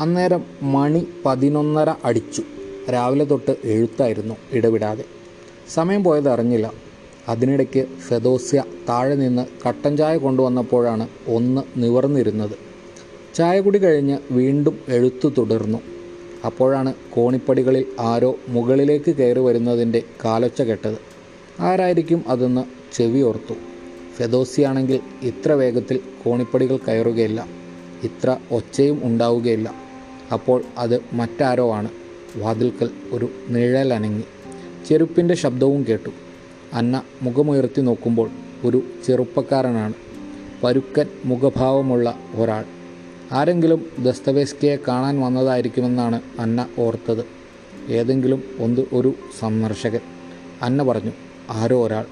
അന്നേരം മണി പതിനൊന്നര അടിച്ചു. രാവിലെ തൊട്ട് എഴുത്തായിരുന്നു ഇടവിടാതെ. സമയം പോയത് അറിഞ്ഞില്ല. അതിനിടയ്ക്ക് ഫെദോസ്യ താഴെ നിന്ന് കട്ടൻ ചായ കൊണ്ടുവന്നപ്പോഴാണ് ഒന്ന് നിവർന്നിരുന്നത്. ചായ കുടി കഴിഞ്ഞ് വീണ്ടും എഴുത്തു തുടർന്നു. അപ്പോഴാണ് കോണിപ്പടികളിൽ ആരോ മുകളിലേക്ക് കയറി വരുന്നതിന്റെ കാലൊച്ച കെട്ടത്. ആരായിരിക്കും അതെന്ന് ചെവി ഓർത്തു. ഫെദോസിയാണെങ്കിൽ ഇത്ര വേഗത്തിൽ കോണിപ്പടികൾ കയറുകയില്ല. ഇത്ര ഒച്ചയും ഉണ്ടാവുകയില്ല. അപ്പോൾ അത് മറ്റാരോ ആണ്. വാതിൽക്കൽ ഒരു നിഴലനങ്ങി. ചെരുപ്പിന്റെ ശബ്ദവും കേട്ടു. അന്ന മുഖമുയർത്തി നോക്കുമ്പോൾ ഒരു ചെറുപ്പക്കാരനാണ്. പരുക്കൻ മുഖഭാവമുള്ള ഒരാൾ. ആരെങ്കിലും ദസ്തവേസ്കിയെ കാണാൻ വന്നതായിരിക്കുമെന്നാണ് അന്ന ഓർത്തത്. ഏതെങ്കിലും ഒന്ന് ഒരു സന്ദർശകൻ. അന്ന പറഞ്ഞു ആരോ ഒരാൾ.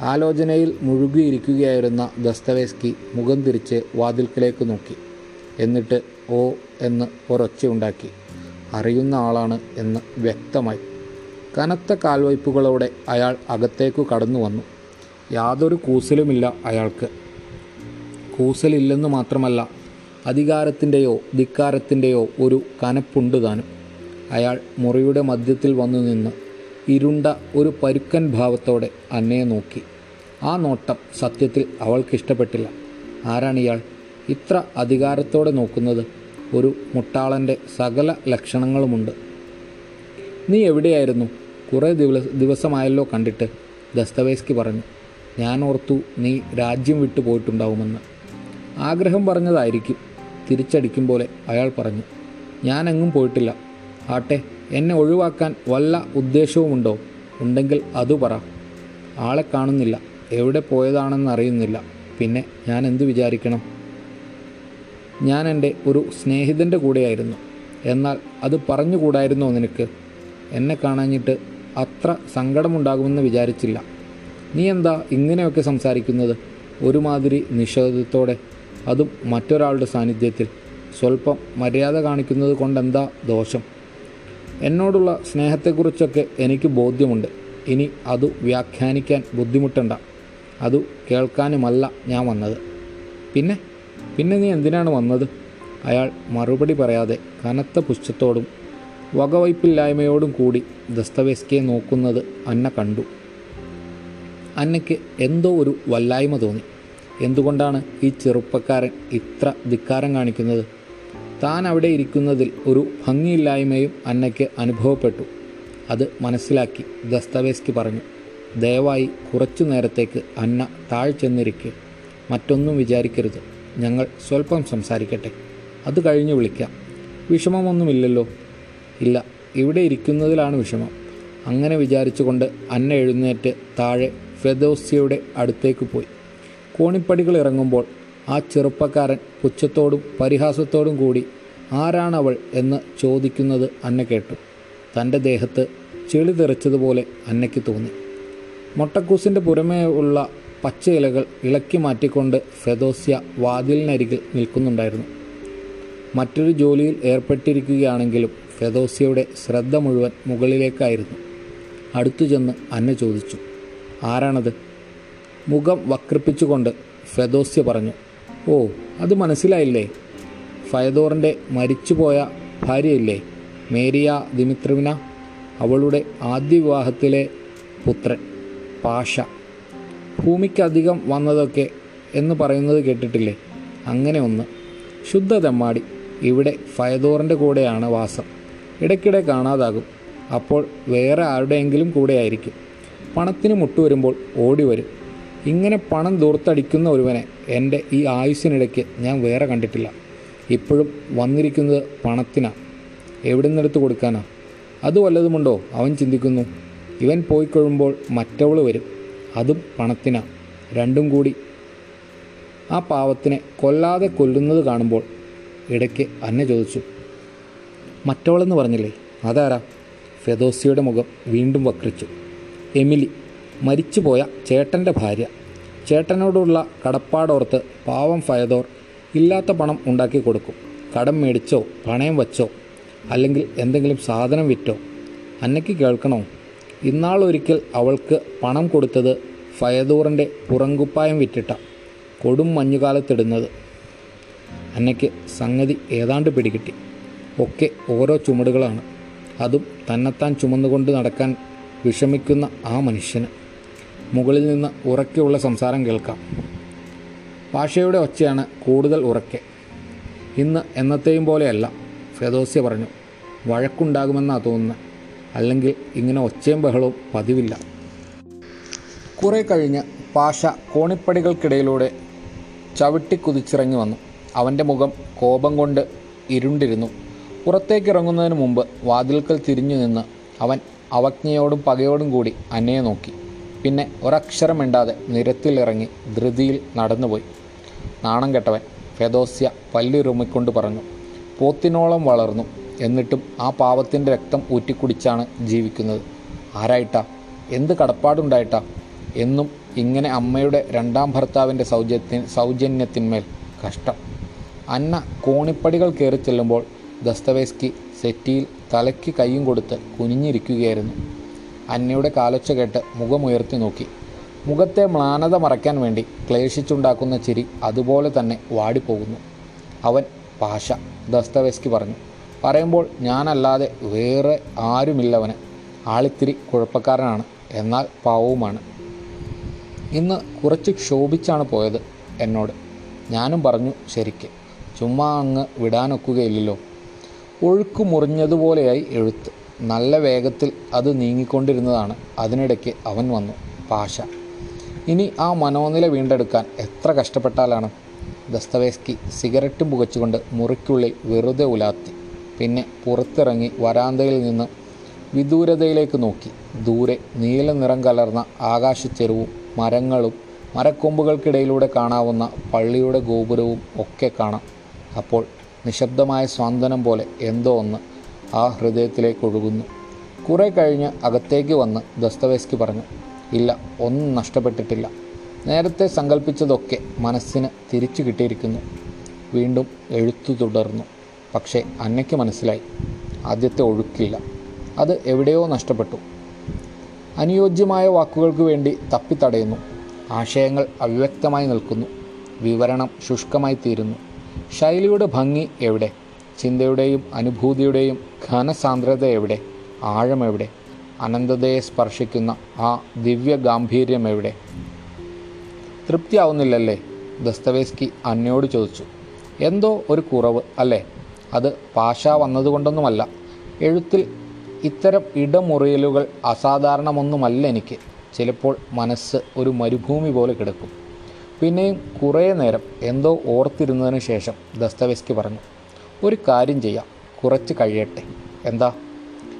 ആലോചനയിൽ മുഴുകിയിരിക്കുകയായിരുന്ന ദസ്തവേസ്കി മുഖം തിരിച്ച് വാതിൽക്കലേക്ക് നോക്കി. എന്നിട്ട് ഓ എന്ന് ഒരൊച്ചയുണ്ടാക്കി അറിയുന്ന ആളാണ് എന്ന് വ്യക്തമായി. കനത്ത കാൽവയ്പ്പുകളോടെ അയാൾ അകത്തേക്കു കടന്നു വന്നു. യാതൊരു കൂസലുമില്ല അയാൾക്ക്. കൂസലില്ലെന്ന് മാത്രമല്ല അധികാരത്തിന്റെയോ ധിക്കാരത്തിന്റെയോ ഒരു കനപ്പുണ്ട് താനും. അയാൾ മുറിയുടെ മധ്യത്തിൽ വന്നു നിന്ന് ഇരുണ്ട ഒരു പരുക്കൻ ഭാവത്തോടെ അന്നയെ നോക്കി. ആ നോട്ടം സത്യത്തിൽ അവൾക്കിഷ്ടപ്പെട്ടില്ല. ആരാണിയാൾ? ഇത്ര അധികാരത്തോടെ നോക്കുന്നത് ഒരു മുട്ടാളന്റെ സകല ലക്ഷണങ്ങളുമുണ്ട്. നീ എവിടെയായിരുന്നു? കുറേ ദിവസ ദിവസമായല്ലോ കണ്ടിട്ട് ദസ്തവേസ്കി പറഞ്ഞു. ഞാൻ ഓർത്തു നീ രാജ്യം വിട്ടു പോയിട്ടുണ്ടാവുമെന്ന്. ആഗ്രഹം പറഞ്ഞതായിരിക്കും തിരിച്ചടിക്കും പോലെ അയാൾ പറഞ്ഞു. ഞാനെങ്ങും പോയിട്ടില്ല. ആട്ടെ എന്നെ ഒഴിവാക്കാൻ വല്ല ഉദ്ദേശവുമുണ്ടോ? ഉണ്ടെങ്കിൽ അതു പറ. ആളെ കാണുന്നില്ല. എവിടെ പോയതാണെന്ന് അറിയുന്നില്ല പിന്നെ ഞാൻ എന്തു വിചാരിക്കണം? ഞാൻ എന്റെ ഒരു സ്നേഹിതന്റെ കൂടെയായിരുന്നു. എന്നാൽ അത് പറഞ്ഞുകൂടായിരുന്നോ നിനക്ക്? എന്നെ കാണാഞ്ഞിട്ട് അത്ര സങ്കടമുണ്ടാകുമെന്ന് വിചാരിച്ചില്ല. നീ എന്താ ഇങ്ങനെയൊക്കെ സംസാരിക്കുന്നത്? ഒരുമാതിരി നിഷേധത്തോടെ അതും മറ്റൊരാളുടെ സാന്നിധ്യത്തിൽ. സ്വല്പം മര്യാദ കാണിക്കുന്നത് കൊണ്ടെന്താ ദോഷം? എന്നോടുള്ള സ്നേഹത്തെക്കുറിച്ചൊക്കെ എനിക്ക് ബോധ്യമുണ്ട്. ഇനി അത് വ്യാഖ്യാനിക്കാൻ ബുദ്ധിമുട്ടണ്ട. അത് കേൾക്കാനുമല്ല ഞാൻ വന്നത്. പിന്നെ? പിന്നെ നീ എന്തിനാണ് വന്നത്? അയാൾ മറുപടി പറയാതെ കനത്ത പുച്ഛത്തോടും വകവയ്പില്ലായ്മയോടും കൂടി ദസ്തവേസ്കിയെ നോക്കുന്നത് അന്ന കണ്ടു. അന്നയ്ക്ക് എന്തോ ഒരു വല്ലായ്മ തോന്നി. എന്തുകൊണ്ടാണ് ഈ ചെറുപ്പക്കാരൻ ഇത്ര ധിക്കാരം കാണിക്കുന്നത്? താൻ അവിടെ ഇരിക്കുന്നതിൽ ഒരു ഭംഗിയില്ലായ്മയും അന്നയ്ക്ക് അനുഭവപ്പെട്ടു. അത് മനസ്സിലാക്കി ദസ്തവേസ്കി പറഞ്ഞു ദയവായി കുറച്ചു നേരത്തേക്ക് അന്ന താഴ്ചെന്നിരിക്കെ മറ്റൊന്നും വിചാരിക്കരുത്. ഞങ്ങൾ സ്വല്പം സംസാരിക്കട്ടെ. അത് കഴിഞ്ഞ് വിളിക്കാം. വിഷമമൊന്നുമില്ലല്ലോ. ഇല്ല ഇവിടെ ഇരിക്കുന്നതിലാണ് വിഷമം. അങ്ങനെ വിചാരിച്ചുകൊണ്ട് അന്ന എഴുന്നേറ്റ് താഴെ ഫെദോസ്യയുടെ അടുത്തേക്ക് പോയി. കോണിപ്പടികൾ ഇറങ്ങുമ്പോൾ ആ ചെറുപ്പക്കാരൻ പുച്ഛത്തോടും പരിഹാസത്തോടും കൂടി ആരാണവൾ? എന്ന് ചോദിക്കുന്നത് അന്ന കേട്ടു. തന്റെ ദേഹത്ത് ചെളി തെറിച്ചതുപോലെ അന്നയ്ക്ക് തോന്നി. മൊട്ടക്കൂസിന്റെ പുറമേ ഉള്ള പച്ച ഇലകൾ ഇളക്കി മാറ്റിക്കൊണ്ട് ഫെദോസ്യ വാതിലിനരികിൽ നിൽക്കുന്നുണ്ടായിരുന്നു. മറ്റൊരു ജോലിയിൽ ഏർപ്പെട്ടിരിക്കുകയാണെങ്കിലും ഫെദോസ്യയുടെ ശ്രദ്ധ മുഴുവൻ മുകളിലേക്കായിരുന്നു. അടുത്തു ചെന്ന് അന്ന ചോദിച്ചു ആരാണത്? മുഖം വക്രിപ്പിച്ചുകൊണ്ട് ഫെദോസ്യ പറഞ്ഞു ഓ അത് മനസ്സിലായില്ലേ? ഫയദോറിന്റെ മരിച്ചുപോയ ഭാര്യയില്ലേ? മേരിയ ദിമിത്രിവിന? അവളുടെ ആദ്യ വിവാഹത്തിലെ പുത്രൻ പാഷ. ഭൂമിക്കധികം വന്നതൊക്കെ എന്ന് പറയുന്നത് കേട്ടിട്ടില്ലേ? അങ്ങനെ ഒന്ന്. ശുദ്ധ തെമ്മാടി. ഇവിടെ ഫയദോറിന്റെ കൂടെയാണ് വാസം. ഇടയ്ക്കിടെ കാണാതാകും. അപ്പോൾ വേറെ ആരുടെയെങ്കിലും കൂടെയായിരിക്കും. പണത്തിന് മുട്ടുവരുമ്പോൾ ഓടി വരും ഇങ്ങനെ പണം ദൂർത്തടിക്കുന്ന ഒരുവനെ എന്റെ ഈ ആയുസ്സിനിടയ്ക്ക് ഞാൻ വേറെ കണ്ടിട്ടില്ല. ഇപ്പോഴും വന്നിരിക്കുന്നത് പണത്തിനാണ് എവിടെ നിന്നെടുത്ത് കൊടുക്കാനാ? അത് വല്ലതുമുണ്ടോ? അവൻ ചിന്തിക്കുന്നു. ഇവൻ പോയിക്കൊഴുമ്പോൾ മറ്റവൾ വരും. അതും പണത്തിനാ. രണ്ടും കൂടി. ആ പാവത്തിനെ കൊല്ലാതെ കൊല്ലുന്നത് കാണുമ്പോൾ ഇടയ്ക്ക് അന്ന ചോദിച്ചു മറ്റവളെന്ന് പറഞ്ഞില്ലേ? അതാരാ? ഫെദോസിയുടെ മുഖം വീണ്ടും വക്രിച്ചു. എമിലി മരിച്ചുപോയ ചേട്ടന്റെ ഭാര്യ. ചേട്ടനോടുള്ള കടപ്പാടോർത്ത് പാവം ഫയദോർ ഇല്ലാത്ത പണം ഉണ്ടാക്കി കൊടുക്കും. കടം മേടിച്ചോ പണയം വച്ചോ അല്ലെങ്കിൽ എന്തെങ്കിലും സാധനം വിറ്റോ? അന്നയ്ക്ക് കേൾക്കണോ? ഇന്നാളൊരിക്കൽ അവൾക്ക് പണം കൊടുത്തത് ഫയദൂറിന്റെ പുറങ്കുപ്പായം വിറ്റിട്ട കൊടും മഞ്ഞുകാലത്തിടുന്നത്. അന്നയ്ക്ക് സംഗതി ഏതാണ്ട് പിടികിട്ടി. ഒക്കെ ഓരോ ചുമടുകളാണ്. അതും തന്നെത്താൻ ചുമന്നുകൊണ്ട് നടക്കാൻ വിഷമിക്കുന്ന ആ മനുഷ്യന്. മുകളിൽ നിന്ന് ഉറക്കെയുള്ള സംസാരം കേൾക്കാം. ഭാഷയുടെ ഒച്ചയാണ് കൂടുതൽ ഉറക്കെ. ഇന്ന് എന്നത്തെയും പോലെയല്ല ഫെദോസ്യ പറഞ്ഞു. വഴക്കുണ്ടാകുമെന്നാണ് തോന്നുന്നത് അല്ലെങ്കിൽ ഇങ്ങനെ ഒച്ചയും ബഹളവും പതിവില്ല. കുറേ കഴിഞ്ഞ് പാഷ കോണിപ്പടികൾക്കിടയിലൂടെ ചവിട്ടി കുതിച്ചിറങ്ങി വന്നു. അവന്റെ മുഖം കോപം കൊണ്ട് ഇരുണ്ടിരുന്നു. പുറത്തേക്കിറങ്ങുന്നതിന് മുമ്പ് വാതിൽക്കൽ തിരിഞ്ഞു നിന്ന് അവൻ അവജ്ഞയോടും പകയോടും കൂടി അന്നയെ നോക്കി. പിന്നെ ഒരക്ഷരമിണ്ടാതെ നിരത്തിലിറങ്ങി ധൃതിയിൽ നടന്നുപോയി. നാണം കെട്ടവൻ ഫെദോസ്യ പല്ലിറുമിക്കൊണ്ട് പറഞ്ഞു പോത്തിനോളം വളർന്നു. എന്നിട്ടും ആ പാവത്തിന്റെ രക്തം ഊറ്റിക്കുടിച്ചാണ് ജീവിക്കുന്നത്. ആരായിട്ടാ? എന്ത് കടപ്പാടുണ്ടായിട്ടാ? എന്നും ഇങ്ങനെ അമ്മയുടെ രണ്ടാം ഭർത്താവിന്റെ സൗജന്യ സൗജന്യത്തിന്മേൽ കഷ്ടം. അന്ന കോണിപ്പടികൾ കയറി ചെല്ലുമ്പോൾ ദസ്തവേസ്കി സെറ്റിയിൽ തലയ്ക്ക് കൈയും കൊടുത്ത് കുനിഞ്ഞിരിക്കുകയായിരുന്നു. അന്നയുടെ കാലൊച്ച കേട്ട് മുഖമുയർത്തി നോക്കി. മുഖത്തെ മ്ലാനത മറയ്ക്കാൻ വേണ്ടി ക്ലേശിച്ചുണ്ടാക്കുന്ന ചിരി അതുപോലെ തന്നെ വാടിപ്പോകുന്നു. അവൻ പാഷ ദസ്തവേസ്കി പറഞ്ഞു. പറയുമ്പോൾ ഞാനല്ലാതെ വേറെ ആരുമില്ലവന്. ആളിത്തിരി കുഴപ്പക്കാരനാണ്. എന്നാൽ പാവവുമാണ്. ഇന്ന് കുറച്ച് ക്ഷോഭിച്ചാണ് പോയത് എന്നോട്. ഞാനും പറഞ്ഞു ശരിക്ക്. ചുമ്മാ അങ്ങ് വിടാനൊക്കുകയില്ലല്ലോ. ഒഴുക്ക് മുറിഞ്ഞതുപോലെയായി എഴുത്ത്. നല്ല വേഗത്തിൽ അത് നീങ്ങിക്കൊണ്ടിരുന്നതാണ്. അതിനിടയ്ക്ക് അവൻ വന്നു. പാഷ ഇനി ആ മനോനില വീണ്ടെടുക്കാൻ എത്ര കഷ്ടപ്പെട്ടാലാണ്? ദസ്തവേസ്കി സിഗരറ്റ് പുകച്ചുകൊണ്ട് മുറിക്കുള്ളിൽ വെറുതെ ഉലാത്തി. പിന്നെ പുറത്തിറങ്ങി വരാന്തയിൽ നിന്ന് വിദൂരതയിലേക്ക് നോക്കി. ദൂരെ നീല നിറം കലർന്ന ആകാശച്ചെരുവും മരങ്ങളും മരക്കൊമ്പുകൾക്കിടയിലൂടെ കാണാവുന്ന പള്ളിയുടെ ഗോപുരവും ഒക്കെ കാണാം. അപ്പോൾ നിശബ്ദമായ സ്വാന്തനം പോലെ എന്തോ ഒന്ന് ആ ഹൃദയത്തിലേക്ക് ഒഴുകുന്നു. കുറേ കഴിഞ്ഞ് അകത്തേക്ക് വന്ന് ദസ്തവേസ്കി പറഞ്ഞു ഇല്ല ഒന്നും നഷ്ടപ്പെട്ടിട്ടില്ല. നേരത്തെ സങ്കല്പിച്ചതൊക്കെ മനസ്സിന് തിരിച്ചു കിട്ടിയിരിക്കുന്നു. വീണ്ടും എഴുത്തു തുടർന്നു. പക്ഷേ അന്നയ്ക്ക് മനസ്സിലായി. ആദ്യത്തെ ഒഴുക്കില്ല. അത് എവിടെയോ നഷ്ടപ്പെട്ടു. അനുയോജ്യമായ വാക്കുകൾക്ക് വേണ്ടി തപ്പിത്തടയുന്നു. ആശയങ്ങൾ അവ്യക്തമായി നിൽക്കുന്നു. വിവരണം ശുഷ്കമായി തീരുന്നു. ശൈലിയുടെ ഭംഗി എവിടെ? ചിന്തയുടെയും അനുഭൂതിയുടെയും ഘനസാന്ദ്രത എവിടെ? ആഴം എവിടെ? അനന്തതയെ സ്പർശിക്കുന്ന ആ ദിവ്യ ഗാംഭീര്യം എവിടെ? തൃപ്തിയാവുന്നില്ലല്ലേ? ദസ്തവേസ്കി അന്നയോട് ചോദിച്ചു. എന്തോ ഒരു കുറവ് അല്ലേ? അത് പാഷ വന്നതുകൊണ്ടൊന്നുമല്ല. എഴുത്തിൽ ഇത്തരം ഇടമുറിയലുകൾ അസാധാരണമൊന്നുമല്ല എനിക്ക്. ചിലപ്പോൾ മനസ്സ് ഒരു മരുഭൂമി പോലെ കിടക്കും. പിന്നെയും കുറേ നേരം എന്തോ ഓർത്തിരുന്നതിന് ശേഷം ദസ്തവേസ്കി പറഞ്ഞു ഒരു കാര്യം ചെയ്യാം കുറച്ച് കഴിയട്ടെ. എന്താ?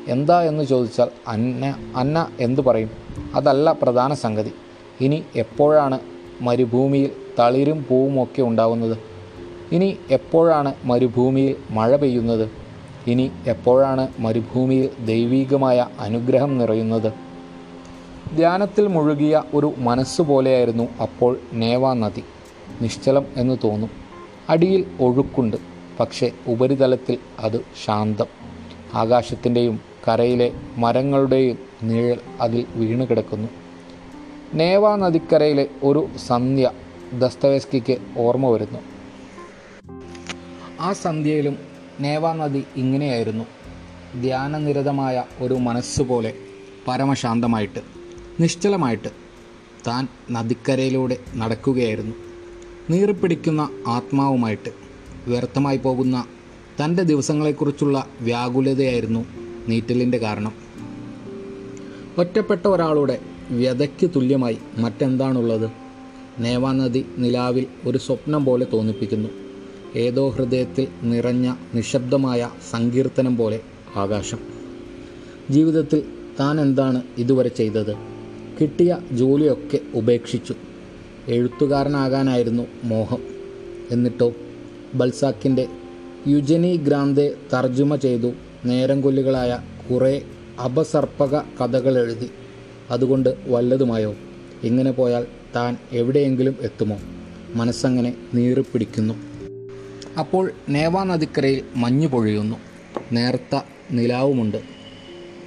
എന്താ എന്ന് ചോദിച്ചാൽ അന്ന അന്ന എന്തു പറയും? അതല്ല പ്രധാന സംഗതി. ഇനി എപ്പോഴാണ് മരുഭൂമിയിൽ തളിരും പൂവും ഒക്കെ ഉണ്ടാവുന്നത്? ഇനി എപ്പോഴാണ് മരുഭൂമിയിൽ മഴ പെയ്യുന്നത്? ഇനി എപ്പോഴാണ് മരുഭൂമിയിൽ ദൈവീകമായ അനുഗ്രഹം നിറയുന്നത്? ധ്യാനത്തിൽ മുഴുകിയ ഒരു മനസ്സ് പോലെയായിരുന്നു അപ്പോൾ നേവ നദി. നിശ്ചലം എന്ന് തോന്നും. അടിയിൽ ഒഴുക്കുണ്ട്. പക്ഷേ ഉപരിതലത്തിൽ അത് ശാന്തം. ആകാശത്തിന്റെയും കരയിലെ മരങ്ങളുടെയും നിഴൽ അതിൽ വീണു കിടക്കുന്നു. നേവ നദിക്കരയിലെ ഒരു സന്ധ്യ ദസ്തവേസ്കിക്ക് ഓർമ്മ വരുന്നു. ആ സന്ധ്യയിലും നേവാനദി ഇങ്ങനെയായിരുന്നു. ധ്യാനനിരതമായ ഒരു മനസ്സുപോലെ പരമശാന്തമായിട്ട് നിശ്ചലമായിട്ട് താൻ നദിക്കരയിലൂടെ നടക്കുകയായിരുന്നു. നീറിപ്പിടിക്കുന്ന ആത്മാവുമായിട്ട് വ്യർത്ഥമായി പോകുന്ന തന്റെ ദിവസങ്ങളെക്കുറിച്ചുള്ള വ്യാകുലതയായിരുന്നു നീറ്റലിന്റെ കാരണം. ഒറ്റപ്പെട്ട ഒരാളുടെ വ്യതയ്ക്ക് തുല്യമായി മറ്റെന്താണുള്ളത്? നേവാനദി നിലാവിൽ ഒരു സ്വപ്നം പോലെ തോന്നിപ്പിക്കുന്നു. ഏതോ ഹൃദയത്തിൽ നിറഞ്ഞ നിശബ്ദമായ സങ്കീർത്തനം പോലെ ആകാശം. ജീവിതത്തിൽ താൻ എന്താണ് ഇതുവരെ ചെയ്തത്? കിട്ടിയ ജോലിയൊക്കെ ഉപേക്ഷിച്ചു. എഴുത്തുകാരനാകാനായിരുന്നു മോഹം. എന്നിട്ടോ? ബൽസാക്കിന്റെ യുജനി ഗ്രാന്തെ തർജമ ചെയ്തു നേരം കൊല്ലുകളായ കുറേ അപസർപ്പക കഥകൾ എഴുതി. അതുകൊണ്ട് വല്ലതുമായോ? ഇങ്ങനെ പോയാൽ താൻ എവിടെയെങ്കിലും എത്തുമോ? മനസ്സങ്ങനെ നീറിപ്പിടിക്കുന്നു. അപ്പോൾ നേവാ നദിക്കരയിൽ മഞ്ഞു പൊഴിയുന്നു. നേർത്ത നിലാവുമുണ്ട്.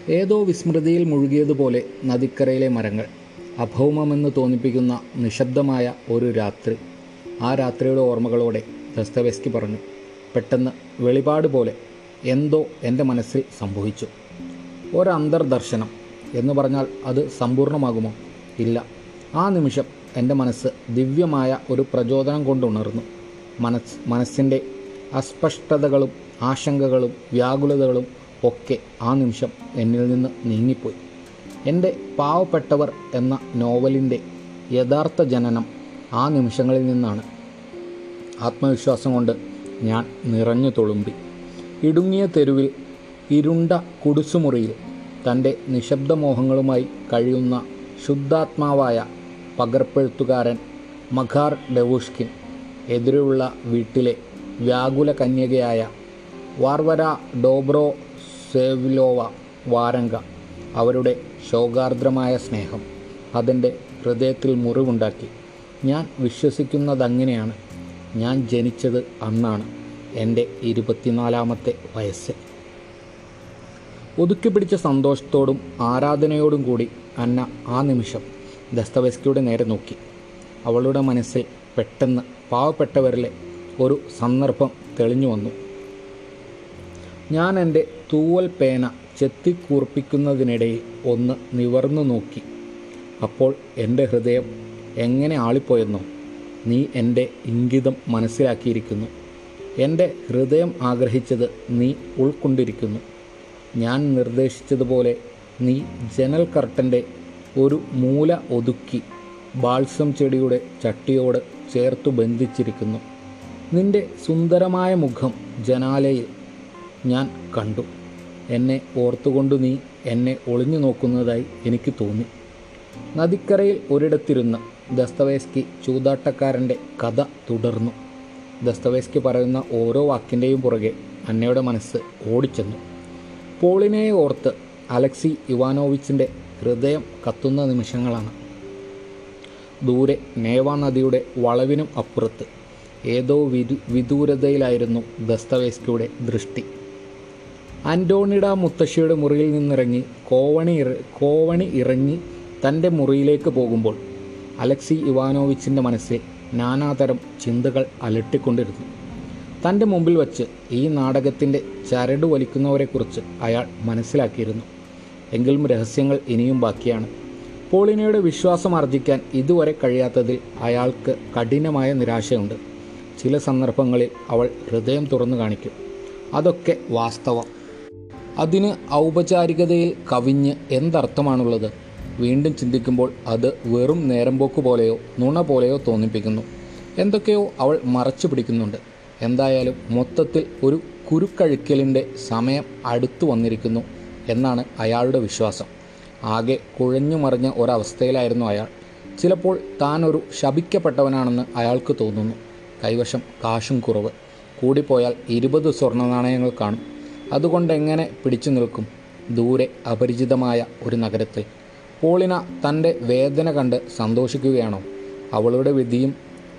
ഏതോ വിസ്മൃതിയിൽ മുഴുകിയതുപോലെ നദിക്കരയിലെ മരങ്ങൾ. അഭൗമമെന്ന് തോന്നിപ്പിക്കുന്ന നിശബ്ദമായ ഒരു രാത്രി. ആ രാത്രിയുടെ ഓർമ്മകളോടെ ദസ്തവേസ്കി പറഞ്ഞു പെട്ടെന്ന് വെളിപാട് പോലെ എന്തോ എന്റെ മനസ്സിൽ സംഭവിച്ചു. ഒരന്തർദർശനം എന്ന് പറഞ്ഞാൽ അത് സമ്പൂർണമാകുമോ ഇല്ല. ആ നിമിഷം എന്റെ മനസ്സ് ദിവ്യമായ ഒരു പ്രചോദനം കൊണ്ടുണർന്നു മനസ് മനസ്സിന്റെ അസ്പഷ്ടതകളും ആശങ്കകളും വ്യാകുലതകളും ഒക്കെ ആ നിമിഷം എന്നിൽ നിന്ന് നീങ്ങിപ്പോയി. എന്റെ പാവപ്പെട്ടവർ എന്ന നോവലിന്റെ യഥാർത്ഥ ജനനം ആ നിമിഷങ്ങളിൽ നിന്നാണ്. ആത്മവിശ്വാസം കൊണ്ട് ഞാൻ നിറഞ്ഞു തുളുമ്പി. ഇടുങ്ങിയ തെരുവിൽ ഇരുണ്ട കുടുസുമുറിയിൽ തന്റെ നിശബ്ദമോഹങ്ങളുമായി കഴിയുന്ന ശുദ്ധാത്മാവായ പകർപ്പെഴുത്തുകാരൻ മഖാർ ഡെവൂഷ്കിൻ എതിരെയുള്ള വീട്ടിലെ വ്യാകുല കന്യകയായ വാർവര ഡോബ്രോ സേവ്ലോവ വാരങ്ക അവരുടെ ശോകാർദ്രമായ സ്നേഹം അതെന്റെ ഹൃദയത്തിൽ മുറിവുണ്ടാക്കി. ഞാൻ വിശ്വസിക്കുന്നതങ്ങനെയാണ്. ഞാൻ ജനിച്ചത് അന്നാണ് എന്റെ ഇരുപത്തിനാലാമത്തെ വയസ്സ്. ഒതുക്കി പിടിച്ച സന്തോഷത്തോടും ആരാധനയോടും കൂടി അന്ന ആ നിമിഷം ദസ്തവസ്കിയുടെ നേരെ നോക്കി. അവളുടെ മനസ്സിൽ പെട്ടെന്ന് പാവപ്പെട്ടവരിലെ ഒരു സന്ദർഭം തെളിഞ്ഞു വന്നു. ഞാൻ എന്റെ തൂവൽ പേന ചെത്തിക്കൂർപ്പിക്കുന്നതിനിടയിൽ ഒന്ന് നിവർന്നു നോക്കി. അപ്പോൾ എന്റെ ഹൃദയം എങ്ങനെ ആളിപ്പോയെന്നോ നീ എന്റെ ഇംഗിതം മനസ്സിലാക്കിയിരിക്കുന്നു. എന്റെ ഹൃദയം ആഗ്രഹിച്ചത് നീ ഉൾക്കൊണ്ടിരിക്കുന്നു. ഞാൻ നിർദ്ദേശിച്ചതുപോലെ നീ ജനൽ കർട്ടന്റെ ഒരു മൂല ഒതുക്കി ബാൾസം ചെടിയുടെ ചട്ടിയോട് ചേർത്തു ബന്ധിച്ചിരിക്കുന്നു. നിന്റെ സുന്ദരമായ മുഖം ജനാലയിൽ ഞാൻ കണ്ടു. എന്നെ ഓർത്തുകൊണ്ട് നീ എന്നെ ഒളിഞ്ഞു നോക്കുന്നതായി എനിക്ക് തോന്നി. നദിക്കരയിൽ ഒരിടത്തിരുന്ന ദസ്തവേസ്കി ചൂതാട്ടക്കാരന്റെ കഥ തുടർന്നു. ദസ്തവേസ്കി പറയുന്ന ഓരോ വാക്കിന്റെയും പുറകെ അന്നയുടെ മനസ്സ് ഓടിച്ചെന്നു. പോളിനെ ഓർത്ത് അലക്സി ഇവാനോവിച്ചിന്റെ ഹൃദയം കത്തുന്ന നിമിഷങ്ങളാണ്. ദൂരെ നേവാ നദിയുടെ വളവിനും അപ്പുറത്ത്. ഏതോ വിദു വിദൂരതയിലായിരുന്നു ദസ്തവേസ്കിയുടെ ദൃഷ്ടി. അന്റോണിഡ മുത്തശ്ശിയുടെ മുറിയിൽ നിന്നിറങ്ങി കോവണി കോവണി ഇറങ്ങി തന്റെ മുറിയിലേക്ക് പോകുമ്പോൾ അലക്സി ഇവാനോവിച്ചിന്റെ മനസ്സിൽ നാനാതരം ചിന്തകൾ അലട്ടിക്കൊണ്ടിരുന്നു. തന്റെ മുമ്പിൽ വച്ച് ഈ നാടകത്തിന്റെ ചരട് വലിക്കുന്നവരെക്കുറിച്ച് അയാൾ മനസ്സിലാക്കിയിരുന്നു. എങ്കിലും രഹസ്യങ്ങൾ ഇനിയും ബാക്കിയാണ്. പോളിനയുടെ വിശ്വാസം ആർജിക്കാൻ ഇതുവരെ കഴിയാത്തതിൽ അയാൾക്ക് കഠിനമായ നിരാശയുണ്ട്. ചില സന്ദർഭങ്ങളിൽ അവൾ ഹൃദയം തുറന്നു കാണിക്കും. അതൊക്കെ വാസ്തവം. അതിന് ഔപചാരികതയിൽ കവിഞ്ഞ് എന്തർത്ഥമാണുള്ളത്? വീണ്ടും ചിന്തിക്കുമ്പോൾ അത് വെറും നേരമ്പോക്ക് പോലെയോ നുണ പോലെയോ തോന്നിപ്പിക്കുന്നു. എന്തൊക്കെയോ അവൾ മറച്ചു പിടിക്കുന്നുണ്ട്. എന്തായാലും മൊത്തത്തിൽ ഒരു കുരുക്കഴുക്കലിന്റെ സമയം അടുത്തു വന്നിരിക്കുന്നു എന്നാണ് അയാളുടെ വിശ്വാസം. ആകെ കുഴഞ്ഞു മറിഞ്ഞ ഒരവസ്ഥയിലായിരുന്നു അയാൾ. ചിലപ്പോൾ താനൊരു ശപിക്കപ്പെട്ടവനാണെന്ന് അയാൾക്ക് തോന്നുന്നു. കൈവശം കാശും കുറവ്. കൂടിപ്പോയാൽ ഇരുപത് സ്വർണ നാണയങ്ങൾ കാണും. അതുകൊണ്ട് എങ്ങനെ പിടിച്ചു നിൽക്കും? ദൂരെ അപരിചിതമായ ഒരു നഗരത്തിൽ. പോളിന തന്റെ വേദന കണ്ട് സന്തോഷിക്കുകയാണോ? അവളുടെ വിധിയും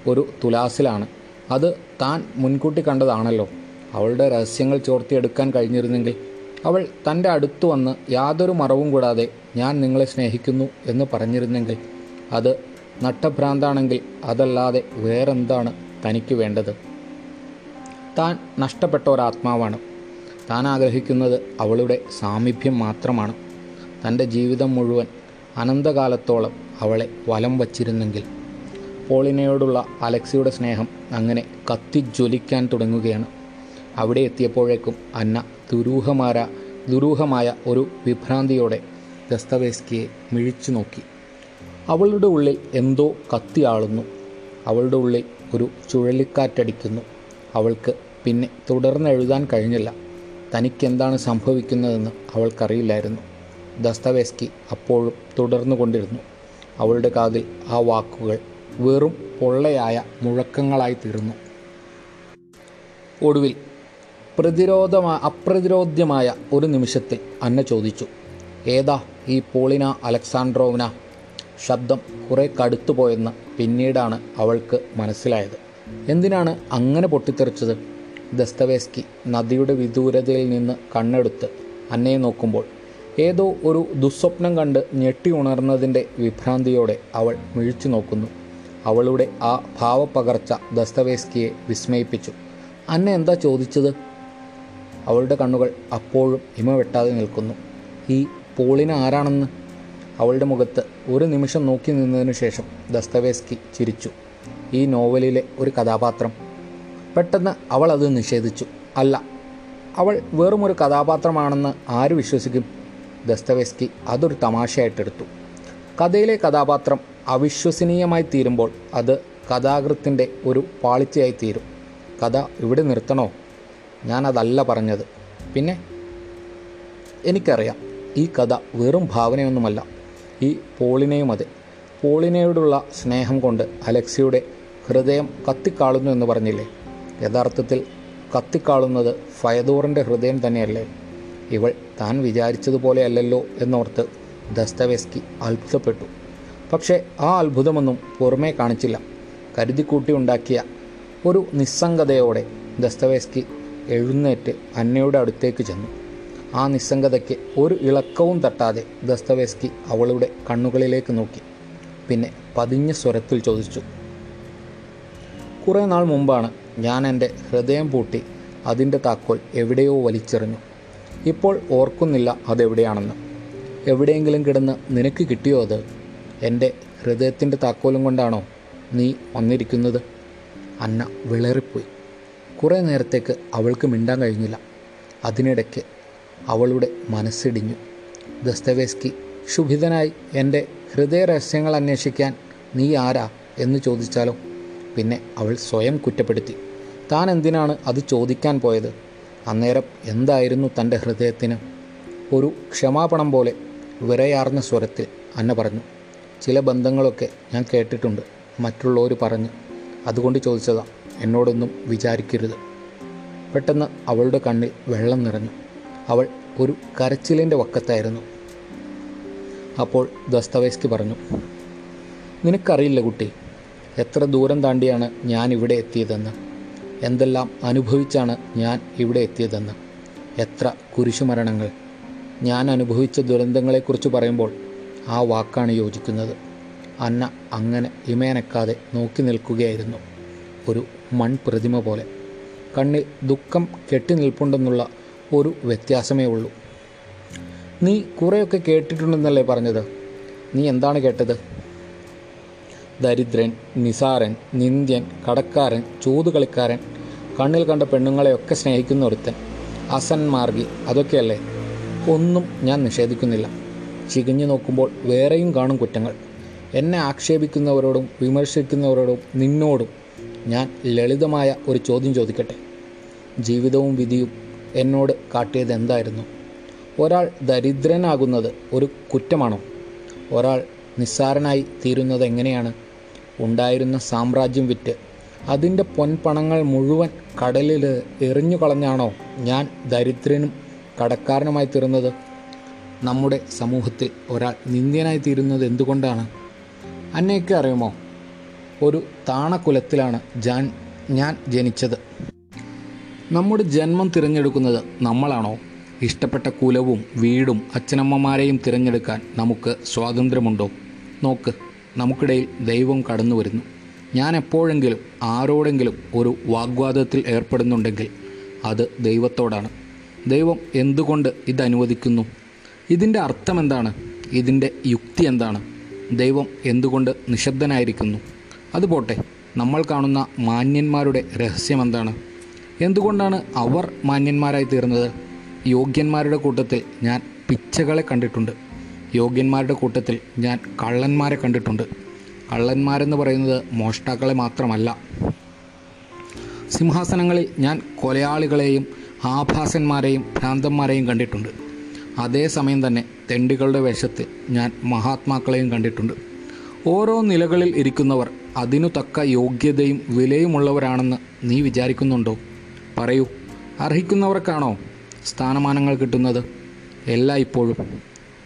ഒരു തുലാസിലാണ്. അത് താൻ മുൻകൂട്ടി കണ്ടതാണല്ലോ. അവളുടെ രഹസ്യങ്ങൾ ചോർത്തിയെടുക്കാൻ കഴിഞ്ഞിരുന്നെങ്കിൽ അവൾ തന്റെ അടുത്ത് വന്ന് യാതൊരു മറവും കൂടാതെ ഞാൻ നിങ്ങളെ സ്നേഹിക്കുന്നു എന്ന് പറഞ്ഞിരുന്നെങ്കിൽ അത് നട്ടഭ്രാന്താണെങ്കിൽ അതല്ലാതെ വേറെന്താണ് തനിക്ക് വേണ്ടത്? താൻ നഷ്ടപ്പെട്ട ഒരാത്മാവാണ്. താൻ ആഗ്രഹിക്കുന്നത് അവളുടെ സാമീപ്യം മാത്രമാണ്. തന്റെ ജീവിതം മുഴുവൻ അനന്തകാലത്തോളം അവളെ വലം വച്ചിരുന്നെങ്കിൽ. പോളിനയോടുള്ള അലക്സിയുടെ സ്നേഹം അങ്ങനെ കത്തിജ്വലിക്കാൻ തുടങ്ങുകയാണ്. അവിടെ എത്തിയപ്പോഴേക്കും അന്ന ദുരൂഹമാര ദുരൂഹമായ ഒരു വിഭ്രാന്തിയോടെ ദസ്തവേസ്കിയെ മിഴിച്ചു നോക്കി. അവളുടെ ഉള്ളിൽ എന്തോ കത്തിയാളുന്നു അവളുടെ ഉള്ളിൽ ഒരു ചുഴലിക്കാറ്റടിക്കുന്നു. അവൾക്ക് പിന്നെ തുടർന്ന് എഴുതാൻ കഴിഞ്ഞില്ല. തനിക്കെന്താണ് സംഭവിക്കുന്നതെന്ന് അവൾക്കറിയില്ലായിരുന്നു. ദസ്തവേസ്കി അപ്പോഴും തുടർന്നു കൊണ്ടിരുന്നു. അവളുടെ കാതിൽ ആ വാക്കുകൾ വെറും പൊള്ളയായ മുഴക്കങ്ങളായി തീർന്നു. ഒടുവിൽ പ്രതിരോധമാ അപ്രതിരോധ്യമായ ഒരു നിമിഷത്തിൽ അന്ന ചോദിച്ചു. ഏതാ ഈ പോളിന അലക്സാണ്ട്രോവിന? ശബ്ദം കുറെ കടുത്തുപോയെന്ന് പിന്നീടാണ് അവൾക്ക് മനസ്സിലായത്. എന്തിനാണ് അങ്ങനെ പൊട്ടിത്തെറിച്ചത്? ദസ്തവേസ്കി നദിയുടെ വിദൂരതയിൽ നിന്ന് കണ്ണെടുത്ത് അന്നയെ നോക്കുമ്പോൾ ഏതോ ഒരു ദുസ്വപ്നം കണ്ട് ഞെട്ടി ഉണർന്നതിന്റെ വിഭ്രാന്തിയോടെ അവൾ മിഴിച്ചു നോക്കുന്നു. അവളുടെ ആ ഭാവപ്പകർച്ച ദസ്തവേസ്കിയെ വിസ്മയിപ്പിച്ചു. അന്ന എന്താ ചോദിച്ചത്? അവളുടെ കണ്ണുകൾ അപ്പോഴും ഇമ വെട്ടാതെ നിൽക്കുന്നു. ഈ പോളിന് ആരാണെന്ന് അവളുടെ മുഖത്ത് ഒരു നിമിഷം നോക്കി നിന്നതിനു ശേഷം ദസ്തവേസ്കി ചിരിച്ചു. ഈ നോവലിലെ ഒരു കഥാപാത്രം. പെട്ടെന്ന് അവൾ അത് നിഷേധിച്ചു. അല്ല അവൾ വെറും ഒരു കഥാപാത്രമാണെന്ന് ആര് വിശ്വസിക്കും? ദസ്തവേസ്കി അതൊരു തമാശയായിട്ടെടുത്തു. കഥയിലെ കഥാപാത്രം അവിശ്വസനീയമായി തീരുമ്പോൾ അത് കഥാകൃത്തിന്റെ ഒരു പാളിച്ചയായി തീരും. കഥ ഇവിടെ നിർത്തണോ? ഞാനതല്ല പറഞ്ഞത്. പിന്നെ എനിക്കറിയാം ഈ കഥ വെറും ഭാവനയൊന്നുമല്ല ഈ പോളിനെയും അതെ. പോളിനയോടുള്ള സ്നേഹം കൊണ്ട് അലക്സിയുടെ ഹൃദയം കത്തിക്കാളുന്നു എന്ന് പറഞ്ഞില്ലേ? യഥാർത്ഥത്തിൽ കത്തിക്കാളുന്നത് ഫയദൂറിന്റെ ഹൃദയം തന്നെയല്ലേ? ഇവൾ താൻ വിചാരിച്ചതുപോലെയല്ലല്ലോ എന്നോർത്ത് ദസ്തവേസ്കി അത്ഭുതപ്പെട്ടു. പക്ഷേ ആ അത്ഭുതമൊന്നും പുറമേ കാണിച്ചില്ല. കരുതിക്കൂട്ടി ഉണ്ടാക്കിയ ഒരു നിസ്സംഗതയോടെ ദസ്തവേസ്കി എഴുന്നേറ്റ് അന്നയുടെ അടുത്തേക്ക് ചെന്നു. ആ നിസ്സംഗതയ്ക്ക് ഒരു ഇളക്കവും തട്ടാതെ ദസ്തവേസ്കി അവളുടെ കണ്ണുകളിലേക്ക് നോക്കി. പിന്നെ പതിഞ്ഞ സ്വരത്തിൽ ചോദിച്ചു കുറേ നാൾ മുമ്പാണ് ഞാൻ എന്റെ ഹൃദയം പൂട്ടി അതിന്റെ താക്കോൽ എവിടെയോ വലിച്ചെറിഞ്ഞു. ഇപ്പോൾ ഓർക്കുന്നില്ല അതെവിടെയാണെന്ന്. എവിടെയെങ്കിലും കിടന്ന് നിനക്ക് കിട്ടിയോ അത്? എന്റെ ഹൃദയത്തിന്റെ താക്കോലും കൊണ്ടാണോ നീ വന്നിരിക്കുന്നത്? അന്ന വിളറിപ്പോയി. കുറേ നേരത്തേക്ക് അവൾക്ക് മിണ്ടാൻ കഴിഞ്ഞില്ല. അതിനിടയ്ക്ക് അവളുടെ മനസ്സിടിഞ്ഞു. ദസ്തവേസ്കി ക്ഷുഭിതനായി എന്റെ ഹൃദയ രഹസ്യങ്ങൾ അന്വേഷിക്കാൻ നീ ആരാ എന്ന് ചോദിച്ചാലോ? പിന്നെ അവൾ സ്വയം കുറ്റപ്പെടുത്തി. താൻ എന്തിനാണ് അത് ചോദിക്കാൻ പോയത്? അന്നേരം എന്തായിരുന്നു തന്റെ ഹൃദയത്തിന്? ഒരു ക്ഷമാപണം പോലെ വിറയാർന്ന സ്വരത്തിൽ അന്ന പറഞ്ഞു. ചില ബന്ധങ്ങളൊക്കെ ഞാൻ കേട്ടിട്ടുണ്ട് മറ്റുള്ളവർ പറഞ്ഞ്. അതുകൊണ്ട് ചോദിച്ചതാ. എന്നോടൊന്നും വിചാരിക്കരുത്. പെട്ടെന്ന് അവളുടെ കണ്ണിൽ വെള്ളം നിറഞ്ഞു. അവൾ ഒരു കരച്ചിലിന്റെ വക്കത്തായിരുന്നു. അപ്പോൾ ദസ്തവേസ്കി പറഞ്ഞു നിനക്കറിയില്ല കുട്ടി എത്ര ദൂരം താണ്ടിയാണ് ഞാൻ ഇവിടെ എത്തിയതെന്ന്. എന്തെല്ലാം അനുഭവിച്ചാണ് ഞാൻ ഇവിടെ എത്തിയതെന്ന്. എത്ര കുരിശുമരണങ്ങൾ. ഞാൻ അനുഭവിച്ച ദുരന്തങ്ങളെക്കുറിച്ച് പറയുമ്പോൾ ആ വാക്കാണ് യോജിക്കുന്നത്. അന്ന അങ്ങനെ ഇമയനക്കാതെ നോക്കി നിൽക്കുകയായിരുന്നു. ഒരു മൺപ്രതിമ പോലെ. കണ്ണിൽ ദുഃഖം കെട്ടി നിൽപ്പുണ്ടെന്നുള്ള ഒരു വ്യത്യാസമേ ഉള്ളൂ. നീ കുറേയൊക്കെ കേട്ടിട്ടുണ്ടെന്നല്ലേ പറഞ്ഞത്? നീ എന്താണ് കേട്ടത്? ദരിദ്രൻ നിസാരൻ നിന്ദ്യൻ കടക്കാരൻ ചൂതുകളിക്കാരൻ കണ്ണിൽ കണ്ട പെണ്ണുങ്ങളെയൊക്കെ സ്നേഹിക്കുന്ന ഒരുത്തൻ അസന്മാർഗി അതൊക്കെയല്ലേ? ഒന്നും ഞാൻ നിഷേധിക്കുന്നില്ല. ചികഞ്ഞു നോക്കുമ്പോൾ വേറെയും കാണും കുറ്റങ്ങൾ. എന്നെ ആക്ഷേപിക്കുന്നവരോടും വിമർശിക്കുന്നവരോടും നിന്നോടും ഞാൻ ലളിതമായ ഒരു ചോദ്യം ചോദിക്കട്ടെ? ജീവിതവും വിധിയും എന്നോട് കാട്ടിയത് എന്തായിരുന്നു? ഒരാൾ ദരിദ്രനാകുന്നത് ഒരു കുറ്റമാണോ? ഒരാൾ നിസ്സാരനായി തീരുന്നത് എങ്ങനെയാണ്? ഉണ്ടായിരുന്ന സാമ്രാജ്യം വിറ്റ് അതിന്റെ പൊൻപണങ്ങൾ മുഴുവൻ കടലിൽ എറിഞ്ഞു കളഞ്ഞാണോ ഞാൻ ദരിദ്രനും കടക്കാരനുമായി തീർന്നത്? നമ്മുടെ സമൂഹത്തിൽ ഒരാൾ നിന്ദ്യനായി തീരുന്നത് എന്തുകൊണ്ടാണ്? അന്നയൊക്കെ അറിയുമോ? ഒരു താണക്കുലത്തിലാണ് ജാൻ ഞാൻ ജനിച്ചത്. നമ്മുടെ ജന്മം തിരഞ്ഞെടുക്കുന്നത് നമ്മളാണോ? ഇഷ്ടപ്പെട്ട കുലവും വീടും അച്ഛനമ്മമാരെയും തിരഞ്ഞെടുക്കാൻ നമുക്ക് സ്വാതന്ത്ര്യമുണ്ടോ? നോക്ക് നമുക്കിടയിൽ ദൈവം കടന്നു വരുന്നു ഞാൻ എപ്പോഴെങ്കിലും ആരോടെങ്കിലും ഒരു വാഗ്വാദത്തിൽ ഏർപ്പെടുന്നുണ്ടെങ്കിൽ അത് ദൈവത്തോടാണ്. ദൈവം എന്തുകൊണ്ട് ഇതനുവദിക്കുന്നു? ഇതിന്റെ അർത്ഥം എന്താണ് ഇതിന്റെ യുക്തി എന്താണ്? ദൈവം എന്തുകൊണ്ട് നിശബ്ദനായിരിക്കുന്നു? അതുപോട്ടെ നമ്മൾ കാണുന്ന മാന്യന്മാരുടെ രഹസ്യം എന്താണ് എന്തുകൊണ്ടാണ് അവർ മാന്യന്മാരായി തീർന്നത്? യോഗ്യന്മാരുടെ കൂട്ടത്തിൽ ഞാൻ പിച്ചകളെ കണ്ടിട്ടുണ്ട്. യോഗ്യന്മാരുടെ കൂട്ടത്തിൽ ഞാൻ കള്ളന്മാരെ കണ്ടിട്ടുണ്ട്. കള്ളന്മാരെന്ന് പറയുന്നത് മോഷ്ടാക്കളെ മാത്രമല്ല. സിംഹാസനങ്ങളിൽ ഞാൻ കൊലയാളികളെയും ആഭാസന്മാരെയും ഭ്രാന്തന്മാരെയും കണ്ടിട്ടുണ്ട്. അതേസമയം തന്നെ തെണ്ടികളുടെ വേഷത്തിൽ ഞാൻ മഹാത്മാക്കളെയും കണ്ടിട്ടുണ്ട്. ഓരോ നിലകളിൽ ഇരിക്കുന്നവർ അതിനു തക്ക യോഗ്യതയും വിലയുമുള്ളവരാണെന്ന് നീ വിചാരിക്കുന്നുണ്ടോ? പറയൂ. അർഹിക്കുന്നവർക്കാണോ സ്ഥാനമാനങ്ങൾ കിട്ടുന്നത്? എല്ലാ ഇപ്പോഴും.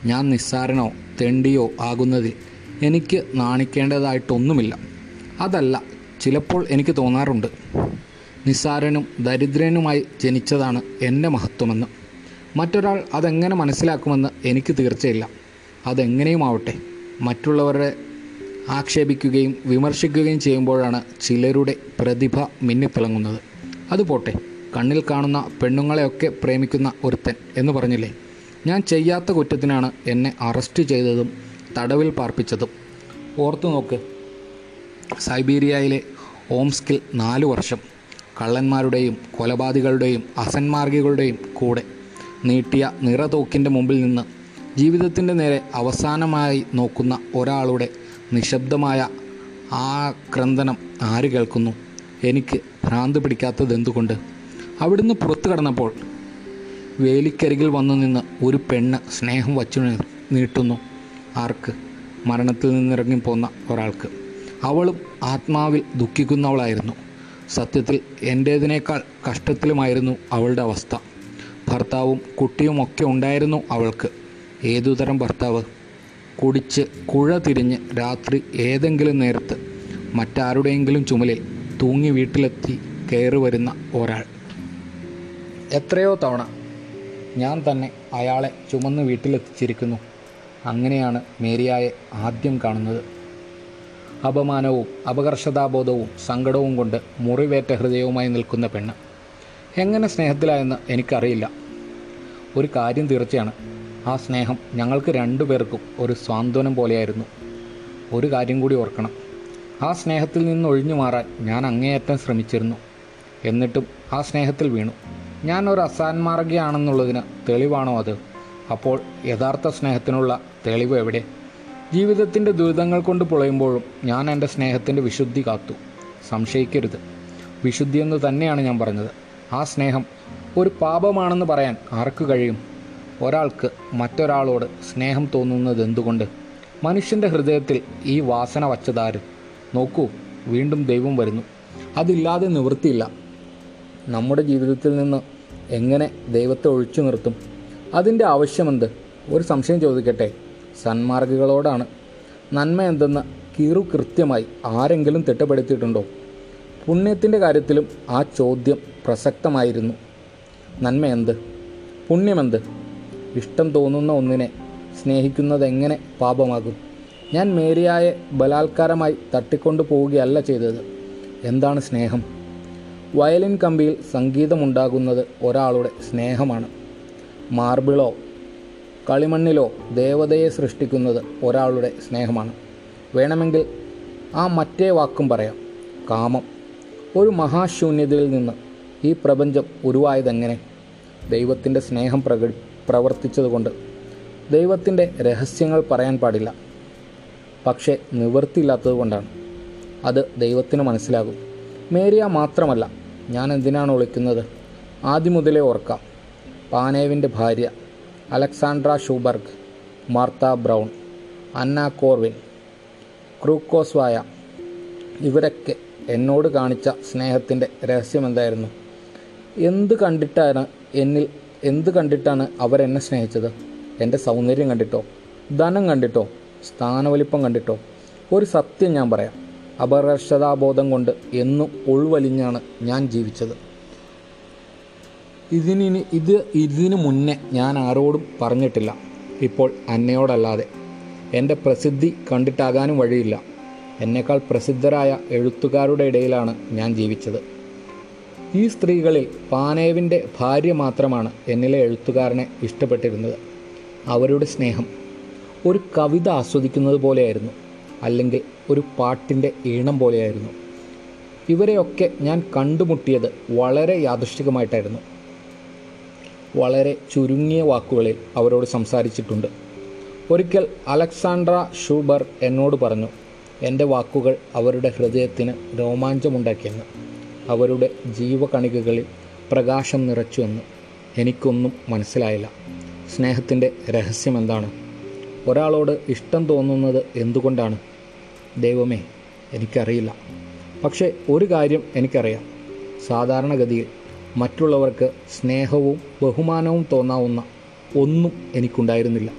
ഞാൻ നിസ്സാരനോ തെണ്ടിയോ ആകുന്നതിൽ എനിക്ക് നാണിക്കേണ്ടതായിട്ടൊന്നുമില്ല. അതല്ല ചിലപ്പോൾ എനിക്ക് തോന്നാറുണ്ട്. നിസ്സാരനും ദരിദ്രനുമായി ജനിച്ചതാണ് എന്റെ മഹത്വമെന്ന്. മറ്റൊരാൾ അതെങ്ങനെ മനസ്സിലാക്കുമെന്ന് എനിക്ക് തീർച്ചയില്ല. അതെങ്ങനെയുമാവട്ടെ? മറ്റുള്ളവരെ ആക്ഷേപിക്കുകയും വിമർശിക്കുകയും ചെയ്യുമ്പോഴാണ് ചിലരുടെ പ്രതിഭ മിന്നിത്തിളങ്ങുന്നത്. അതുപോട്ടെ കണ്ണിൽ കാണുന്ന പെണ്ണുങ്ങളെയൊക്കെ പ്രേമിക്കുന്ന ഒരുത്തൻ എന്ന് പറഞ്ഞില്ലേ? ഞാൻ ചെയ്യാത്ത കുറ്റത്തിനാണ് എന്നെ അറസ്റ്റ് ചെയ്തതും തടവിൽ പാർപ്പിച്ചതും. ഓർത്തു നോക്ക്. സൈബീരിയയിലെ ഓംസ്കിൽ നാലു വർഷം കള്ളന്മാരുടെയും കൊലപാതകളുടെയും അസന്മാർഗികളുടെയും കൂടെ നീട്ടിയ നിറതോക്കിന്റെ മുമ്പിൽ നിന്ന് ജീവിതത്തിന്റെ നേരെ അവസാനമായി നോക്കുന്ന ഒരാളുടെ നിശബ്ദമായ ആ ക്രന്ദനം ആര് കേൾക്കുന്നു? എനിക്ക് ഭ്രാന്ത് പിടിക്കാത്തത് എന്തുകൊണ്ട്? അവിടുന്ന് പുറത്തു കടന്നപ്പോൾ വേലിക്കരികിൽ വന്നു നിന്ന് ഒരു പെണ്ണ് സ്നേഹം വച്ചു നീട്ടുന്നു. ആർക്ക്? മരണത്തിൽ നിന്നിറങ്ങി പോന്ന ഒരാൾക്ക്. അവളും ആത്മാവിൽ ദുഃഖിക്കുന്നവളായിരുന്നു. സത്യത്തിൽ എന്റേതിനേക്കാൾ കഷ്ടത്തിലുമായിരുന്നു അവളുടെ അവസ്ഥ. ഭർത്താവും കുട്ടിയുമൊക്കെ ഉണ്ടായിരുന്നു അവൾക്ക്. ഏതുതരം ഭർത്താവ്? കുടിച്ച് കുഴ തിരിഞ്ഞ് രാത്രി ഏതെങ്കിലും നേരത്ത് മറ്റാരുടെയെങ്കിലും ചുമലിൽ തൂങ്ങി വീട്ടിലെത്തി കയറി വരുന്ന ഒരാൾ. എത്രയോ തവണ ഞാൻ തന്നെ അയാളെ ചുമന്ന് വീട്ടിലെത്തിച്ചിരിക്കുന്നു. അങ്ങനെയാണ് മേരിയായെ ആദ്യം കാണുന്നത്. അപമാനവും അപകർഷതാബോധവും സങ്കടവും കൊണ്ട് മുറിവേറ്റ ഹൃദയവുമായി നിൽക്കുന്ന പെണ്ണ്. എങ്ങനെ സ്നേഹത്തിലായെന്ന് എനിക്കറിയില്ല. ഒരു കാര്യം തീർച്ചയാണ്. ആ സ്നേഹം ഞങ്ങൾക്ക് രണ്ടു പേർക്കും ഒരു സ്വാന്തനം പോലെയായിരുന്നു. ഒരു കാര്യം കൂടി ഓർക്കണം. ആ സ്നേഹത്തിൽ നിന്ന് ഒഴിഞ്ഞു മാറാൻ ഞാൻ അങ്ങേയറ്റം ശ്രമിച്ചിരുന്നു. എന്നിട്ടും ആ സ്നേഹത്തിൽ വീണു. ഞാൻ ഒരു അസാൻമാർഗിയാണെന്നുള്ളതിന് തെളിവാണോ അത്? അപ്പോൾ യഥാർത്ഥ സ്നേഹത്തിനുള്ള തെളിവ് എവിടെ? ജീവിതത്തിന്റെ ദുരിതങ്ങൾ കൊണ്ട് പുളയുമ്പോഴും ഞാൻ എന്റെ സ്നേഹത്തിന്റെ വിശുദ്ധി കാത്തു. സംശയിക്കരുത്. വിശുദ്ധിയെന്ന് തന്നെയാണ് ഞാൻ പറഞ്ഞത്. ആ സ്നേഹം ഒരു പാപമാണെന്ന് പറയാൻ ആർക്ക് കഴിയും? ഒരാൾക്ക് മറ്റൊരാളോട് സ്നേഹം തോന്നുന്നത് എന്തുകൊണ്ട്? മനുഷ്യന്റെ ഹൃദയത്തിൽ ഈ വാസന വച്ചതാര്? നോക്കൂ വീണ്ടും ദൈവം വരുന്നു. അതില്ലാതെ നിവൃത്തിയില്ല. നമ്മുടെ ജീവിതത്തിൽ നിന്ന് എങ്ങനെ ദൈവത്തെ ഒഴിച്ചു നിർത്തും? അതിന്റെ ആവശ്യമെന്ത്? ഒരു സംശയം ചോദിക്കട്ടെ. സന്മാർഗികളോടാണ്. നന്മ എന്തെന്ന് കീറു കൃത്യമായി ആരെങ്കിലും തിട്ടപ്പെടുത്തിയിട്ടുണ്ടോ? പുണ്യത്തിന്റെ കാര്യത്തിലും ആ ചോദ്യം പ്രസക്തമായിരുന്നു. നന്മ എന്ത്? പുണ്യമെന്ത്? ഇഷ്ടം തോന്നുന്ന ഒന്നിനെ സ്നേഹിക്കുന്നത് എങ്ങനെ പാപമാകും? ഞാൻ മേരിയായെ ബലാത്കാരമായി തട്ടിക്കൊണ്ടു പോവുകയല്ല ചെയ്തത്. എന്താണ് സ്നേഹം? വയലിൻ കമ്പിയിൽ സംഗീതമുണ്ടാകുന്നത് ഒരാളുടെ സ്നേഹമാണ്. മാർബിളോ കളിമണ്ണിലോ ദേവതയെ സൃഷ്ടിക്കുന്നത് ഒരാളുടെ സ്നേഹമാണ്. വേണമെങ്കിൽ ആ മറ്റേ വാക്കും പറയാം. കാമം. ഒരു മഹാശൂന്യതയിൽ നിന്ന് ഈ പ്രപഞ്ചം ഉരുവായതെങ്ങനെ? ദൈവത്തിന്റെ സ്നേഹം പ്രകടി പ്രവർത്തിച്ചതുകൊണ്ട് ദൈവത്തിന്റെ രഹസ്യങ്ങൾ പറയാൻ പാടില്ല. പക്ഷേ നിവൃത്തിയില്ലാത്തത് കൊണ്ടാണ്. അത് ദൈവത്തിന് മനസ്സിലാകും. മേരിയ മാത്രമല്ല ഞാൻ എന്തിനാണ് ഒളിക്കുന്നത്? ആദ്യം മുതലേ ഓർക്കാം. പാനേവിന്റെ ഭാര്യ Alexandra Shuberg Martha Brown Anna Korvin Krukovskaya ഇവരൊക്കെ എന്നോട് കാണിച്ച സ്നേഹത്തിന്റെ രഹസ്യം എന്തായിരുന്നു? എന്ത് കണ്ടിട്ടാണ് എന്നിൽ എന്ത് കണ്ടിട്ടാണ് അവരെന്നെ സ്നേഹിച്ചത്? എന്റെ സൗന്ദര്യം കണ്ടിട്ടോ? ധനം കണ്ടിട്ടോ? സ്ഥാനവലിപ്പം കണ്ടിട്ടോ? ഒരു സത്യം ഞാൻ പറയാം. അപകർഷതാബോധം കൊണ്ട് എന്നും ഉൾവലിഞ്ഞാണ് ഞാൻ ജീവിച്ചത്. ഇതിനി ഇത് ഇതിനു മുന്നേ ഞാൻ ആരോടും പറഞ്ഞിട്ടില്ല. ഇപ്പോൾ അന്നയോടല്ലാതെ. എന്റെ പ്രസിദ്ധി കണ്ടിട്ടാകാനും വഴിയില്ല. എന്നേക്കാൾ പ്രസിദ്ധരായ എഴുത്തുകാരുടെ ഇടയിലാണ് ഞാൻ ജീവിച്ചത്. ഈ സ്ത്രീകളിൽ പാനേവിന്റെ ഭാര്യ മാത്രമാണ് എന്നിലെ എഴുത്തുകാരനെ ഇഷ്ടപ്പെട്ടിരുന്നത്. അവരുടെ സ്നേഹം ഒരു കവിത ആസ്വദിക്കുന്നത് പോലെയായിരുന്നു അല്ലെങ്കിൽ ഒരു പാട്ടിന്റെ ഈണം പോലെയായിരുന്നു. ഇവരെയൊക്കെ ഞാൻ കണ്ടുമുട്ടിയത് വളരെ യാദൃശ്ചികമായിട്ടായിരുന്നു വളരെ ചുരുങ്ങിയ വാക്കുകളിൽ അവരോട് സംസാരിച്ചിട്ടുണ്ട്. ഒരിക്കൽ അലക്സാണ്ട്ര ഷൂബർ എന്നോട് പറഞ്ഞു എന്റെ വാക്കുകൾ അവരുടെ ഹൃദയത്തിന് രോമാഞ്ചമുണ്ടാക്കിയെന്ന്. അവരുടെ ജീവകണികകളിൽ പ്രകാശം നിറച്ചുവെന്ന് എനിക്കൊന്നും മനസ്സിലായില്ല. സ്നേഹത്തിന്റെ രഹസ്യം എന്താണ് ഒരാളോട് ഇഷ്ടം തോന്നുന്നത് എന്തുകൊണ്ടാണ്? ദൈവമേ എനിക്കറിയില്ല. പക്ഷേ ഒരു കാര്യം എനിക്കറിയാം. സാധാരണഗതിയിൽ മറ്റുള്ളവർക്ക് സ്നേഹവും ബഹുമാനവും തോന്നാവുന്ന ഒന്നും എനിക്കുണ്ടായിരുന്നില്ല.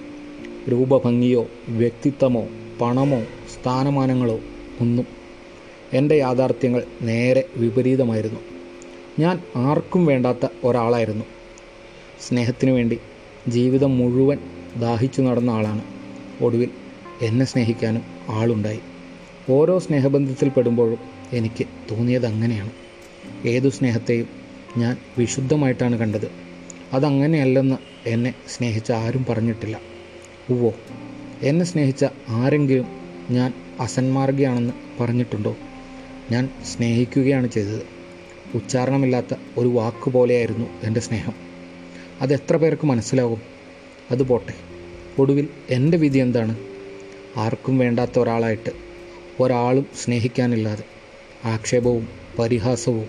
രൂപഭംഗിയോ വ്യക്തിത്വമോ പണമോ സ്ഥാനമാനങ്ങളോ ഒന്നും എന്റെ യാഥാർത്ഥ്യങ്ങൾ നേരെ വിപരീതമായിരുന്നു. ഞാൻ ആർക്കും വേണ്ടാത്ത ഒരാളായിരുന്നു. സ്നേഹത്തിനു വേണ്ടി ജീവിതം മുഴുവൻ ദാഹിച്ചു നടന്ന ആളാണ്. ഒടുവിൽ എന്നെ സ്നേഹിക്കാനും ആളുണ്ടായി. ഓരോ സ്നേഹബന്ധത്തിൽ പെടുമ്പോഴും എനിക്ക് തോന്നിയത് അങ്ങനെയാണ്. ഏതു സ്നേഹത്തെയും ഞാൻ വിശുദ്ധമായിട്ടാണ് കണ്ടത്. അതങ്ങനെയല്ലെന്ന് എന്നെ സ്നേഹിച്ച ആരും പറഞ്ഞിട്ടില്ല. ഉവ്വോ എന്നെ സ്നേഹിച്ച ആരെങ്കിലും ഞാൻ അസന്മാർഗിയാണെന്ന് പറഞ്ഞിട്ടുണ്ടോ? ഞാൻ സ്നേഹിക്കുകയാണ് ചെയ്തത്. ഉച്ചാരണമില്ലാത്ത ഒരു വാക്ക് പോലെയായിരുന്നു എന്റെ സ്നേഹം. അത് എത്ര പേർക്ക് മനസ്സിലാകും അത് പോട്ടെ. ഒടുവിൽ എന്റെ വിധി എന്താണ്? ആർക്കും വേണ്ടാത്ത ഒരാളായിട്ട് ഒരാളും സ്നേഹിക്കാനില്ലാതെ ആക്ഷേപവും പരിഹാസവും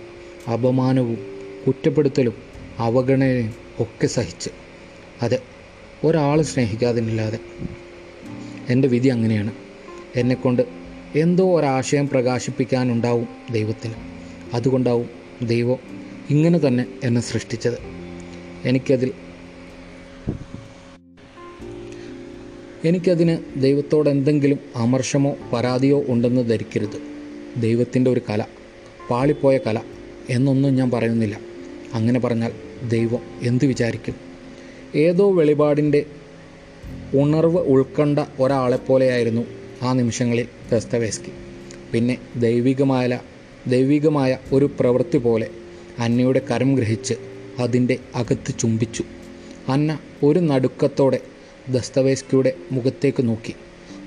അപമാനവും കുറ്റപ്പെടുത്തലും അവഗണനയും ഒക്കെ സഹിച്ച് അതെ ഒരാൾ സ്നേഹിക്കാതിനില്ലാതെ എന്റെ വിധി അങ്ങനെയാണ്. എന്നെക്കൊണ്ട് എന്തോ ഒരാശയം പ്രകാശിപ്പിക്കാനുണ്ടാവും ദൈവത്തിന്. അതുകൊണ്ടാവും ദൈവം ഇങ്ങനെ തന്നെ എന്നെ സൃഷ്ടിച്ചത്. എനിക്കതിൽ എനിക്കതിന് ദൈവത്തോട് എന്തെങ്കിലും അമർഷമോ പരാതിയോ ഉണ്ടെന്ന് ധരിക്കരുത്. ദൈവത്തിന്റെ ഒരു കല പാളിപ്പോയ കല എന്നൊന്നും ഞാൻ പറയുന്നില്ല. അങ്ങനെ പറഞ്ഞാൽ ദൈവം എന്ത് വിചാരിക്കും? ഏതോ വെളിപാടിന്റെ ഉണർവ് ഉൾക്കണ്ട ഒരാളെപ്പോലെയായിരുന്നു ആ നിമിഷങ്ങളിൽ ദസ്തവേസ്കി. പിന്നെ ദൈവികമായ ദൈവികമായ ഒരു പ്രവൃത്തി പോലെ അന്നയുടെ കരം ഗ്രഹിച്ച് അതിന്റെ അകത്ത് ചുംബിച്ചു. അന്ന ഒരു നടുക്കത്തോടെ ദസ്തവേസ്കിയുടെ മുഖത്തേക്ക് നോക്കി.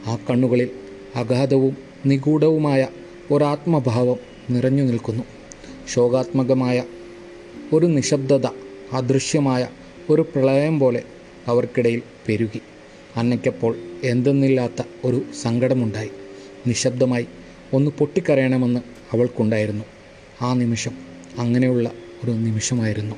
ആ കണ്ണുകളിൽ അഗാധവും നിഗൂഢവുമായ ഒരാത്മഭാവം നിറഞ്ഞു നിൽക്കുന്നു. ശോകാത്മകമായ ഒരു നിശബ്ദത അദൃശ്യമായ ഒരു പ്രളയം പോലെ അവർക്കിടയിൽ പെരുകി. അന്നയ്ക്കപ്പോൾ എന്തെന്നില്ലാത്ത ഒരു സങ്കടമുണ്ടായി. നിശബ്ദമായി ഒന്ന് പൊട്ടിക്കരയണമെന്ന് അവൾക്കുണ്ടായിരുന്നു. ആ നിമിഷം അങ്ങനെയുള്ള ഒരു നിമിഷമായിരുന്നു.